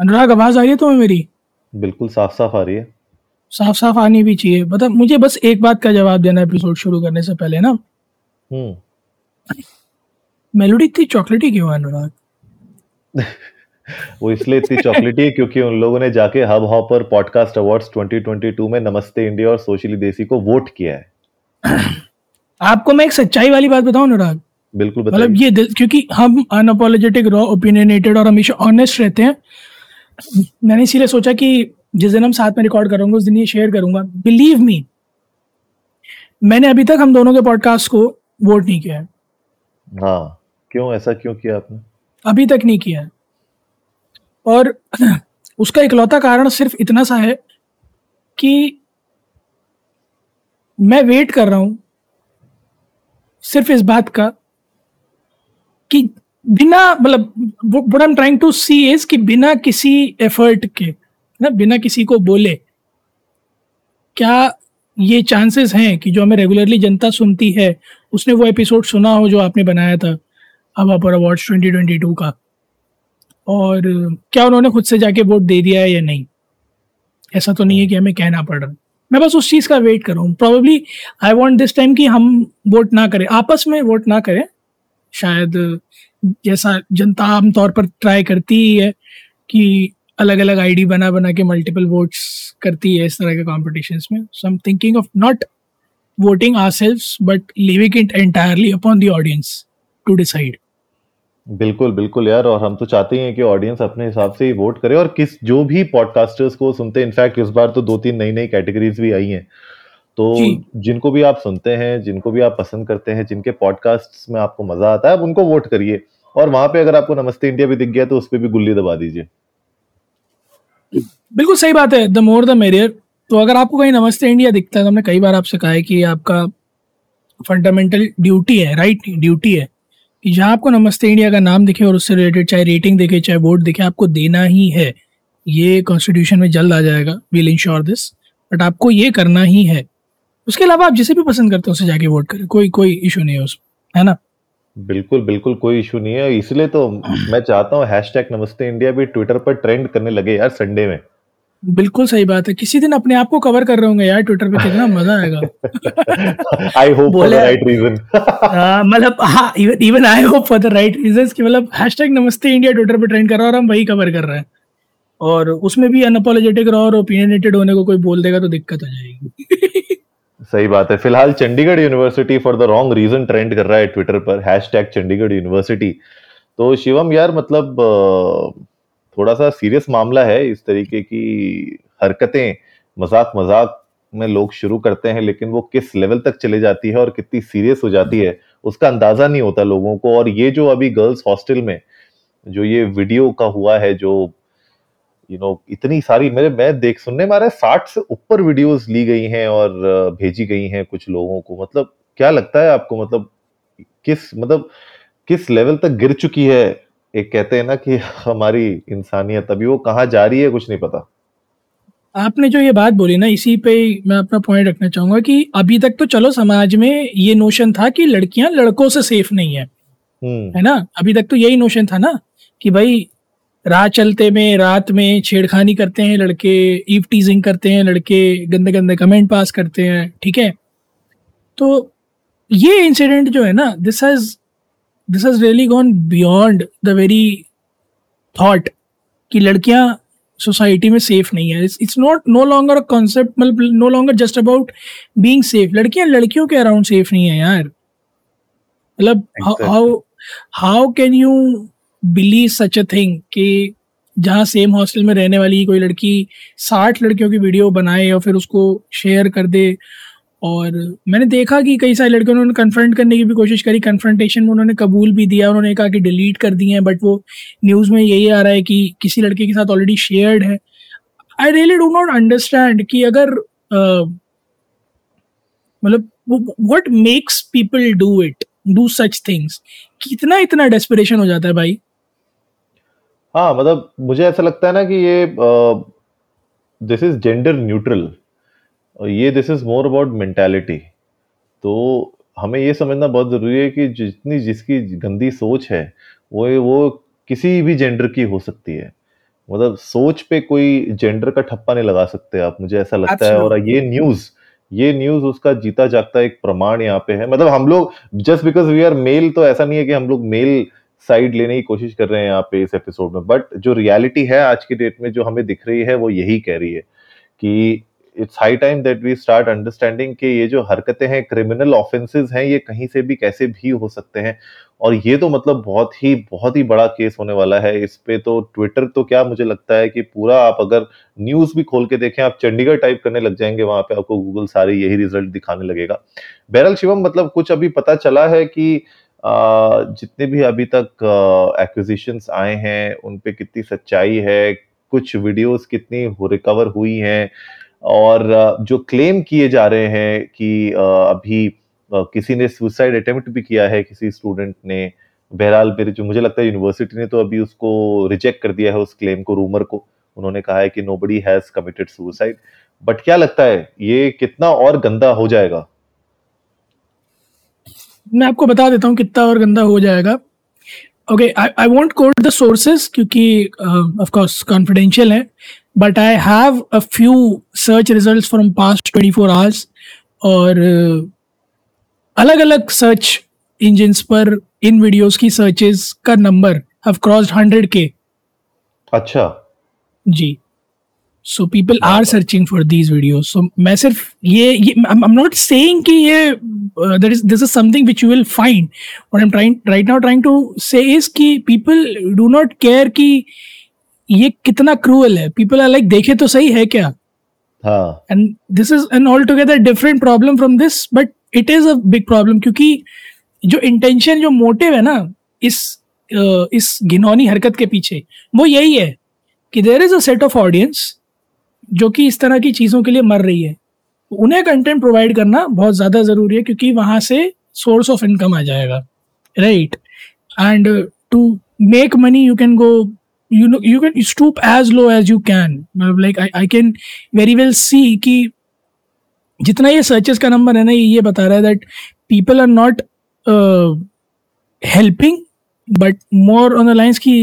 अनुराग आवाज़ आ रही है तुम्हें मेरी? बिल्कुल साफ़ साफ़ आ रही है। साफ़ साफ़ आनी भी चाहिए। मतलब मुझे बस एक बात का जवाब देना एपिसोड शुरू करने से पहले ना। हम्म। मेलोडी इतनी चॉकलेटी क्यों है अनुराग? वो इसलिए इतनी चॉकलेटी है क्योंकि उन लोगों ने जाके हब हॉपर पॉडकास्ट अवार्ड्स 2022 में नमस्ते इंडिया और सोशली देसी को वोट किया है। आपको मैं एक सच्चाई वाली बात बताऊँ अनुराग? बिल्कुल मतलब ये क्योंकि हम अनअपोलोजेटिक रॉ ओपिनियनेटेड और हमेशा ऑनेस्ट रहते हैं। मैंने इसीलिए सोचा कि जिस दिन हम साथ में रिकॉर्ड करूँगा उस दिन ये शेयर करूँगा। बिलीव मी मैंने अभी तक हम दोनों के पॉडकास्ट को वोट नहीं किया है। हाँ क्यों? ऐसा क्यों किया आपने? अभी तक नहीं किया है। और उसका इकलौता कारण सिर्फ़ इतना सा है कि मैं वेट कर रहा हूँ सिर्फ़ इस बात का कि बिना मतलब what I am trying to see is कि बिना किसी एफर्ट के, ना, बिना किसी को बोले, क्या ये चांसेस हैं कि जो हमें रेगुलरली जनता सुनती है, उसने वो एपिसोड सुना हो जो आपने बनाया था हवा पर अवार्ड्स 2022 का? और क्या उन्होंने खुद से जाके वोट दे दिया है या नहीं? ऐसा तो नहीं है कि हमें कहना पड़ रहा मैं बस उस चीज़ का वेट कर रहा हूँ। Probably I want this time कि हम वोट ना करें। आपस में वोट ना करें शायद, जैसा जनता आमतौर पर ट्राई करती ही है कि अलग अलग आईडी बना बना के मल्टीपल वोट्स करती है इस तरह के कॉम्पिटिशन्स में। So am thinking of not voting ourselves but leaving it entirely upon the audience to decide बिल्कुल बिल्कुल यार, और हम तो चाहते हैं कि ऑडियंस अपने हिसाब से ही वोट करे और किस, जो भी पॉडकास्टर्स को सुनते हैं। इनफैक्ट इस बार तो दो तीन नई नई कैटेगरीज भी आई हैं। तो जिनको भी आप सुनते हैं जिनको भी आप पसंद करते हैं जिनके पॉडकास्ट में आपको मज़ा आता है आप उनको वोट करिए। और वहाँ पे अगर आपको नमस्ते इंडिया भी दिख गया तो उस पर भी गुल्ली दबा दीजिए। बिल्कुल सही बात है। द मोर द मेरियर तो अगर आपको कहीं नमस्ते इंडिया दिखता है तो हमने कई बार आपसे कहा है कि आपका फंडामेंटल ड्यूटी है राइट ड्यूटी है। कि जहाँ आपको नमस्ते इंडिया का नाम दिखे और उससे रिलेटेड चाहे रेटिंग दिखे चाहे वोट दिखे आपको देना ही है। ये कॉन्स्टिट्यूशन में जल्द आ जाएगा। विल इंश्योर दिस बट आपको ये करना ही है। उसके अलावा आप जिसे भी पसंद करते हो उसे जाके वोट करें। कोई कोई इशू नहीं है उसमें है ना? बिल्कुल बिल्कुल कोई इशू नहीं है। इसलिए तो मैं चाहता हूँ हैश टैग नमस्ते इंडिया भी ट्विटर पर ट्रेंड करने लगे यार संडे में। बिल्कुल सही बात है। किसी दिन अपने आप को कवर कर रहे होंगे यार ट्विटर पे कितना मज़ा आएगा। I hope for the right reason मतलब हाँ even even I hope for the right reasons कि मतलब हैशटैग नमस्ते इंडिया ट्विटर पे ट्रेंड कर रहा है और हम वही कवर कर रहे हैं। और उसमें भी अनअपोलोजेटिक रहो और ओपिनियनेटेड होने को कोई बोल देगा तो दिक्कत हो जाएगी। सही बात है। फ़िलहाल Chandigarh University for the wrong reason trend कर रहा है ट्विटर पर हैश टैग चंडीगढ़ यूनिवर्सिटी तो शिवम यार मतलब थोड़ा सा सीरियस मामला है इस तरीके की हरकतें। मज़ाक मज़ाक में लोग शुरू करते हैं, लेकिन वो किस लेवल तक चले जाती है और कितनी सीरियस हो जाती है, उसका अंदाज़ा नहीं होता लोगों को। और ये जो अभी गर्ल्स हॉस्टल में जो ये वीडियो का हुआ है, जो यू नो इतनी सारी मेरे मैं देख सुनने में आ रहा है साठ से ऊपर वीडियोस ली गई हैं और भेजी गई हैं कुछ लोगों को। मतलब क्या लगता है आपको? मतलब किस मतलब किस लेवल तक गिर चुकी है? एक कहते हैं ना कि हमारी इंसानियत। अभी वो कहाँ जा रही है कुछ नहीं पता। आपने जो ये बात बोली ना इसी पे मैं अपना पॉइंट रखना चाहूँगा कि अभी तक तो चलो समाज में ये नोशन था कि लड़कियाँ लड़कों से सेफ़ नहीं है। हम्म। है ना? अभी तक तो यही नोशन था ना कि भाई राह चलते में रात में छेड़खानी करते हैं लड़के ईव टीजिंग करते हैं लड़के गंदे गंदे कमेंट पास करते हैं ठीक है? तो ये इंसिडेंट जो है ना this has this has really gone beyond the very thought कि लड़कियाँ सोसाइटी में सेफ़ नहीं है। It's not no longer a concept मतलब no longer just about being safe लड़कियाँ लड़कियों के अराउंड सेफ़ नहीं है यार। मतलब how how can you believe such a thing कि जहाँ सेम हॉस्टल में रहने वाली कोई लड़की साठ लड़कियों की वीडियो बनाए और फिर उसको शेयर कर दे। और मैंने देखा कि कई सारे लड़कियों ने कन्फ्रंट करने की भी कोशिश करी। कन्फ्रंटेशन में उन्होंने कबूल भी दिया, उन्होंने कहा कि डिलीट कर दिए हैं बट वो न्यूज़ में यही आ रहा है कि किसी लड़के के साथ ऑलरेडी शेयर्ड है। I really do not understand कि अगर मतलब what makes people do it do such things कितना इतना डेस्परेशन हो जाता है भाई? हाँ मतलब मुझे ऐसा लगता है ना कि ये दिस इज़ जेंडर न्यूट्रल ये this is more about mentality तो हमें ये समझना बहुत ज़रूरी है कि जितनी जिसकी गंदी सोच है वो वो किसी भी जेंडर की हो सकती है। मतलब सोच पे कोई जेंडर का ठप्पा नहीं लगा सकते आप मुझे ऐसा लगता Absolutely. है। और ये न्यूज़ ये न्यूज़ उसका जीता जागता एक प्रमाण यहाँ पे है। मतलब हम लोग just because we are male तो ऐसा नहीं है कि हम लोग मेल साइड लेने की कोशिश कर रहे हैं यहाँ पे इस एपिसोड में। बट जो रियलिटी है आज की डेट में, जो हमें दिख रही है, वो यही कह रही है कि it's high time that we start understanding कि ये जो हरकतें हैं क्रिमिनल ऑफेंसेस हैं, ये कहीं से भी कैसे भी हो सकते हैं। और ये तो मतलब बहुत ही बहुत ही बड़ा केस होने वाला है। इस पे तो ट्विटर तो क्या मुझे लगता है कि पूरा आप अगर न्यूज़ भी खोल के देखें, आप चंडीगढ़ टाइप करने लग जाएँगे, वहाँ पे आपको गूगल सारे यही रिज़ल्ट दिखाने लगेगा। बहरल शिवम मतलब कुछ अभी पता चला है कि जितने भी अभी तक एक्विजिशन आए हैं, उन पे कितनी सच्चाई है, कुछ वीडियोस कितनी रिकवर हुई हैं, और जो क्लेम किए जा रहे हैं कि अभी किसी ने सुसाइड अटेम्प्ट भी किया है किसी स्टूडेंट ने, बहरहाल मेरे जो, मुझे लगता है यूनिवर्सिटी ने तो अभी उसको रिजेक्ट कर दिया है उस क्लेम को रूमर को। उन्होंने कहा है कि nobody has committed suicide but क्या लगता है, ये कितना और गंदा हो जाएगा? मैं आपको बता देता हूँ कितना और गंदा हो जाएगा। Okay I want quote the sources क्योंकि ऑफ़ कोर्स कॉन्फिडेंशियल है but I have a few search result from past twenty four hours और अलग अलग सर्च इंजिन पर इन वीडियोस की सर्चेज का नंबर हैव क्रॉस्ड हंड्रेड के अच्छा। जी। So people are searching for these videos so मैं सिर्फ़ ये आई एम नॉट सेइंग कि ये that is this is something which you will find what I am trying right now trying to say is कि people do not care कि ये कितना cruel है. पीपल आर लाइक देखे तो सही है क्या? And this is an altogether different problem from this but it is a big problem क्योंकि जो इंटेंशन जो मोटिव है ना इस uh, इस घिनौनी हरकत के पीछे वो यही है कि there is a set of audience जो कि इस तरह की चीज़ों के लिए मर रही है। उन्हें कंटेंट प्रोवाइड करना बहुत ज़्यादा ज़रूरी है क्योंकि वहाँ से सोर्स ऑफ़ इनकम आ जाएगा। Right and to make money you can go you know you can stoop as low as you can. Like I, I can very well see कि जितना ये सर्चेस का नंबर है ना ये बता रहा है that people are not helping but more on the lines की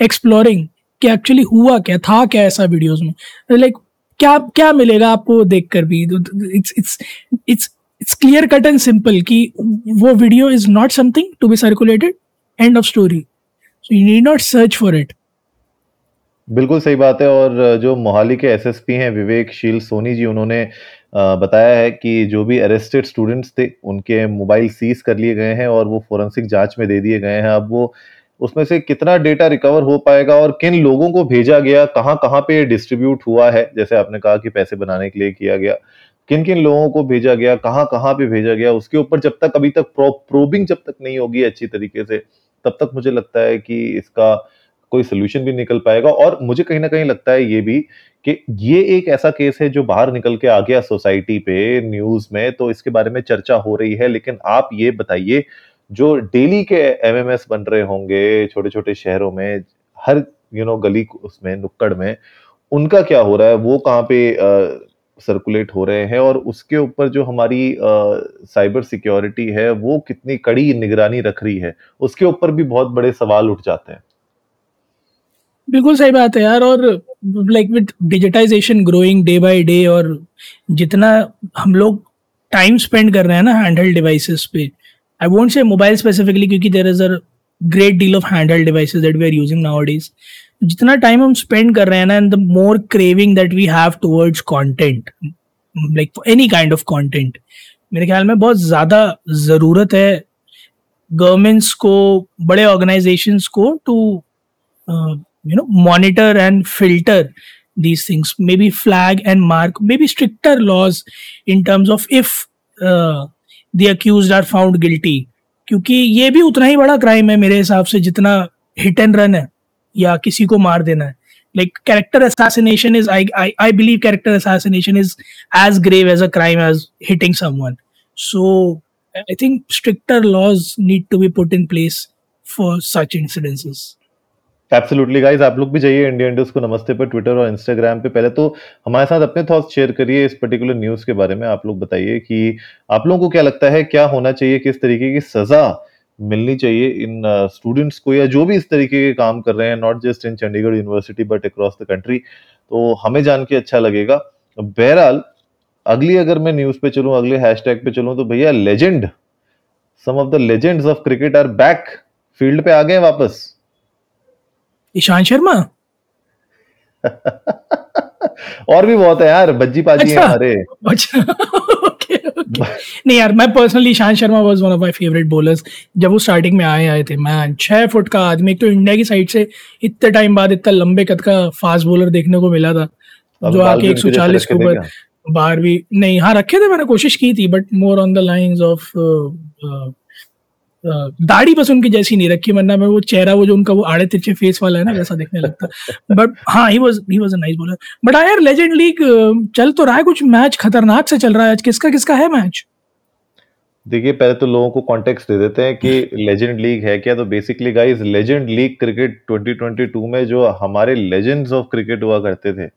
एक्सप्लोरिंग कि एक्चुअली हुआ क्या? था क्या ऐसा वीडियोस में? लाइक क्या क्या मिलेगा आपको देख कर भी it's it's it's it's clear cut and simple कि वो video is not something to be circulated end of story so you need not search for it बिल्कुल सही बात है और जो मोहाली के एसएसपी हैं, विवेक, शील, सोनी जी, उन्होंने बताया है कि जो भी अरेस्टेड स्टूडेंट्स थे, उनके मोबाइल सीज कर लिए गए हैं और वो फोरेंसिक जाँच में दे दिए गए हैं। अब वो उसमें से कितना डेटा रिकवर हो पाएगा और किन लोगों को भेजा गया कहाँ कहाँ पे डिस्ट्रीब्यूट हुआ है जैसे आपने कहा कि पैसे बनाने के लिए किया गया किन किन लोगों को भेजा गया कहाँ कहाँ पे भेजा गया उसके ऊपर जब तक अभी तक प्रो, प्रोबिंग जब तक नहीं होगी अच्छी तरीके से तब तक मुझे लगता है कि इसका कोई सोल्यूशन भी निकल पाएगा और मुझे कहीं ना कहीं लगता है ये भी कि ये एक ऐसा केस है जो बाहर निकल के आ गया सोसाइटी पे न्यूज़ में तो इसके बारे में चर्चा हो रही है लेकिन आप ये बताइए जो डेली के एमएमएस बन रहे होंगे छोटे छोटे शहरों में, हर यू नो गली उसमें, नुक्कड़ में, उनका क्या हो रहा है? वो कहाँ पे सर्कुलेट हो रहे हैं और उसके ऊपर जो हमारी साइबर सिक्योरिटी है, वो कितनी कड़ी निगरानी रख रही है? उसके ऊपर भी बहुत बड़े सवाल उठ जाते हैं। बिल्कुल सही बात है यार और like with digitization growing day by day और जितना हम लोग टाइम स्पेंड कर रहे हैं ना हैंडल डिवाइसेस पे I won't say mobile specifically क्योंकि there is a great deal of handle devices that we are using nowadays जितना टाइम हम स्पेंड कर रहे हैं ना and the more craving that we have towards content like any kind of content मेरे ख्याल में बहुत ज़्यादा ज़रूरत है गवर्नमेंट्स को बड़े ऑर्गेनाइजेशंस को to you know monitor and filter these things. Maybe flag and mark maybe stricter laws in terms of if uh, the accused are found guilty क्योंकि ये भी उतना ही बड़ा क्राइम है मेरे हिसाब से जितना हिट एंड रन है या किसी को मार देना है। Like character assassination is I I I believe character assassination is as grave as a crime as hitting someone so I think stricter laws need to be put in place for such incidences absolutely guys आप लोग भी जाइए India इंडस्ट को नमस्ते पर Twitter और Instagram पे। पहले तो हमारे साथ अपने थॉट्स शेयर करिए इस पर्टिकुलर न्यूज़ के बारे में। आप लोग बताइए कि आप लोगों को क्या लगता है, क्या होना चाहिए, किस तरीके की सजा मिलनी चाहिए इन स्टूडेंट्स को या जो भी इस तरीके के काम कर रहे हैं not just in Chandigarh university but across the country तो हमें जान के अच्छा लगेगा। बहरहाल, अगली अगर मैं न्यूज़ पे चलूँ, अगले हैशटैग पे चलूँ तो भैया legend some of the legends of cricket are back field पे आ गए वापस। ईशांत शर्मा? और भी बहुत है यार बज्जी पाजी अच्छा, हमारे अच्छा ओके ओके नहीं यार मैं personally Ishant Sharma was one of my favourite bowlers जब वो स्टार्टिंग में आए आए थे मैं छह फुट का आदमी एक तो इंडिया की साइड से इतने टाइम बाद इतना लंबे कद का फास्ट बॉलर देखने को मिला था जो आके एक सौ चालीस के ऊपर बाहर भी नहीं हाँ रखे थे मैंने कोशिश की थी but more on the lines of दाढ़ी बस उनकी जैसी नहीं रखी वरना मैं वो चेहरा वो जो उनका वो आड़े तिरछे फेस वाला है ना वैसा देखने लगता। बट हाँ he was he was a nice bowler but हाँ यार लेजेंड लीग चल तो रहा है कुछ मैच खतरनाक से चल रहा है आज। किसका किसका है मैच देखिए पहले तो लोगों को कॉन्टेक्स्ट दे देते हैं कि लेजेंड लीग है क्या? तो basically guys legend league cricket 2022 में जो हमारे लेजेंड्स ऑफ़ क्रिकेट हुआ करते थे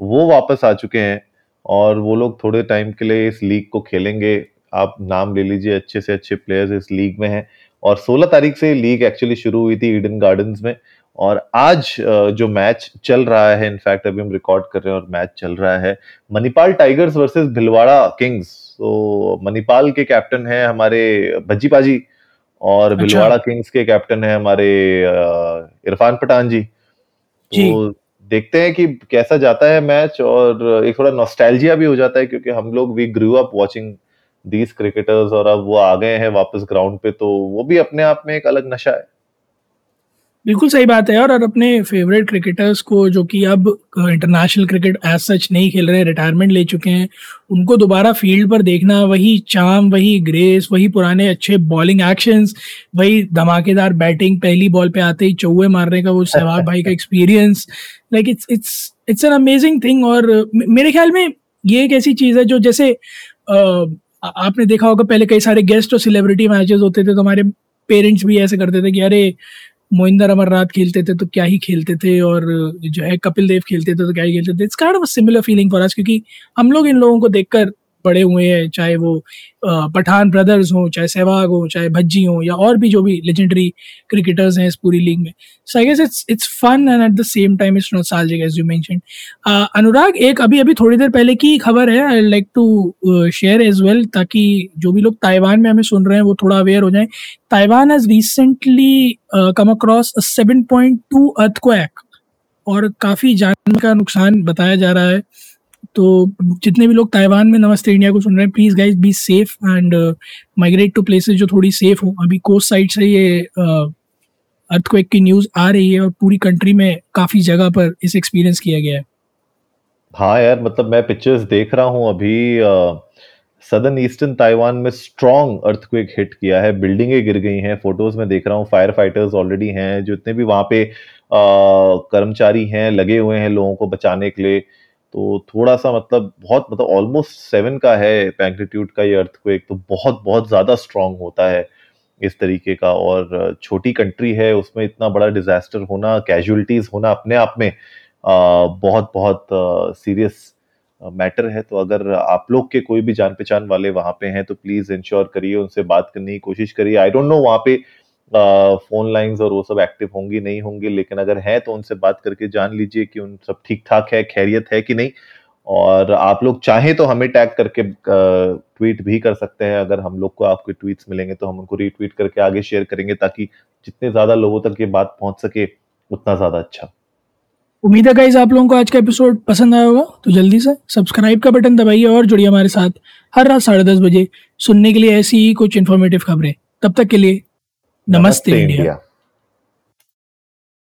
वो वापस आ चुके हैं। और वो लोग थोड़े टाइम के लिए इस लीग को खेलेंगे। आप नाम ले लीजिए अच्छे से अच्छे प्लेयर्स इस लीग में हैं। और 16 तारीख से लीग एक्चुअली शुरू हुई थी ईडन गार्डन्स में। और आज जो मैच चल रहा है इनफैक्ट अभी हम रिकॉर्ड कर रहे हैं और मैच चल रहा है Manipal Tigers versus Bhilwara Kings तो मणिपाल के कैप्टन है हमारे भज्जी पाजी और अच्छा। भिलवाड़ा किंग्स के कैप्टन है हमारे इरफान पठान जी। तो देखते हैं कि कैसा जाता है मैच और एक थोड़ा नॉस्टैल्जिया भी हो जाता है क्योंकि हम लोग we grew up watching these cricketers और अब वो आ गए हैं वापस ग्राउंड पे तो वो भी अपने आप में एक अलग नशा है। बिल्कुल सही बात है और अपने फेवरेट क्रिकेटर्स को जो कि अब इंटरनेशनल क्रिकेट एज सच नहीं खेल रहे रिटायरमेंट ले चुके हैं, उनको दोबारा फ़ील्ड पर देखना, वही चाम वही ग्रेस वही पुराने अच्छे बॉलिंग एक्शंस वही धमाकेदार बैटिंग पहली बॉल पे आते ही चौवे मारने का वो सहवाग भाई का experience like it's it's it's an amazing thing और मेरे ख्याल में ये एक ऐसी चीज़ है जो जैसे आपने देखा होगा, पहले कई सारे गेस्ट और सेलिब्रिटी मैचेस होते थे तो हमारे पेरेंट्स भी ऐसे करते थे कि, अरे, मोइंदर अमरनाथ खेलते थे तो क्या ही खेलते थे? और जो है, कपिल देव खेलते थे तो क्या ही खेलते थे? It's kind of similar feeling for us क्योंकि हम लोग इन लोगों को देखकर बड़े हुए हैं, चाहे वो पठान ब्रदर्स हों, चाहे सहवाग हो, चाहे भज्जी हो, या और भी जो भी लेजेंडरी क्रिकेटर्स हैं इस पूरी लीग में। So I guess it's it's fun and at the same time it's nostalgic as you mention Anurag एक अभी अभी थोड़ी देर पहले की खबर है I like to share as well ताकि जो भी लोग ताइवान में हमें सुन रहे हैं, वो थोड़ा अवेयर हो जाए। Taiwan has recently come across seven point two earthquake और काफ़ी जान का नुकसान बताया जा रहा है। तो जितने भी लोग ताइवान में नमस्ते, इंडिया को सुन रहे हैं please guys be safe and migrate to places जो थोड़ी सेफ़ हो। अभी कोस्ट साइड से ये अर्थक्वेक की न्यूज़ आ रही है और पूरी कंट्री में काफ़ी जगह पर इस एक्सपीरियंस किया गया है। हाँ यार मतलब मैं पिक्चर्स देख रहा हूँ अभी सदर्न ईस्टर्न ताइवान में स्ट्रॉन्ग अर्थक्वेक हिट किया है। बिल्डिंगें गिर गई हैं फ़ोटोज़ में देख रहा हूँ फायर फाइटर्स ऑलरेडी हैं, जो इतने भी वहाँ पे कर्मचारी हैं, लगे हुए हैं लोगों को बचाने के लिए। तो थोड़ा सा मतलब बहुत मतलब ऑलमोस्ट सेवन का है मैग्नीट्यूड का ये अर्थक्वेक तो बहुत बहुत ज़्यादा स्ट्रांग होता है इस तरीके का और छोटी कंट्री है उसमें इतना बड़ा डिजास्टर होना कैजुअलिटीज होना अपने आप में आ, बहुत बहुत सीरियस मैटर है। तो अगर आप लोग के कोई भी जान पहचान वाले वहाँ पे हैं तो प्लीज़ इंश्योर करिए उनसे बात करने की कोशिश करिए। आई डोंट नो वहाँ पे फ़ोन लाइंस और वो सब एक्टिव होंगी, नहीं होंगी, लेकिन अगर है तो उनसे बात करके जान लीजिए कि उन सब ठीक ठाक है, खैरियत है कि नहीं। और आप लोग चाहें तो हमें टैग करके ट्वीट भी कर सकते हैं। अगर हम लोग को आपके ट्वीट्स मिलेंगे तो हम उनको रीट्वीट करके आगे शेयर करेंगे ताकि जितने ज़्यादा लोगों तक ये बात पहुँच सके, उतना ज़्यादा अच्छा। उम्मीद है गाइज़ आप लोगों को आज का एपिसोड पसंद आया होगा तो जल्दी से सब्सक्राइब का बटन दबाइए और जुड़िए हमारे साथ हर रात साढ़े दस बजे सुनने के लिए ऐसी ही कुछ इन्फॉर्मेटिव खबरें। तब तक के लिए नमस्ते, नमस्ते इंडिया।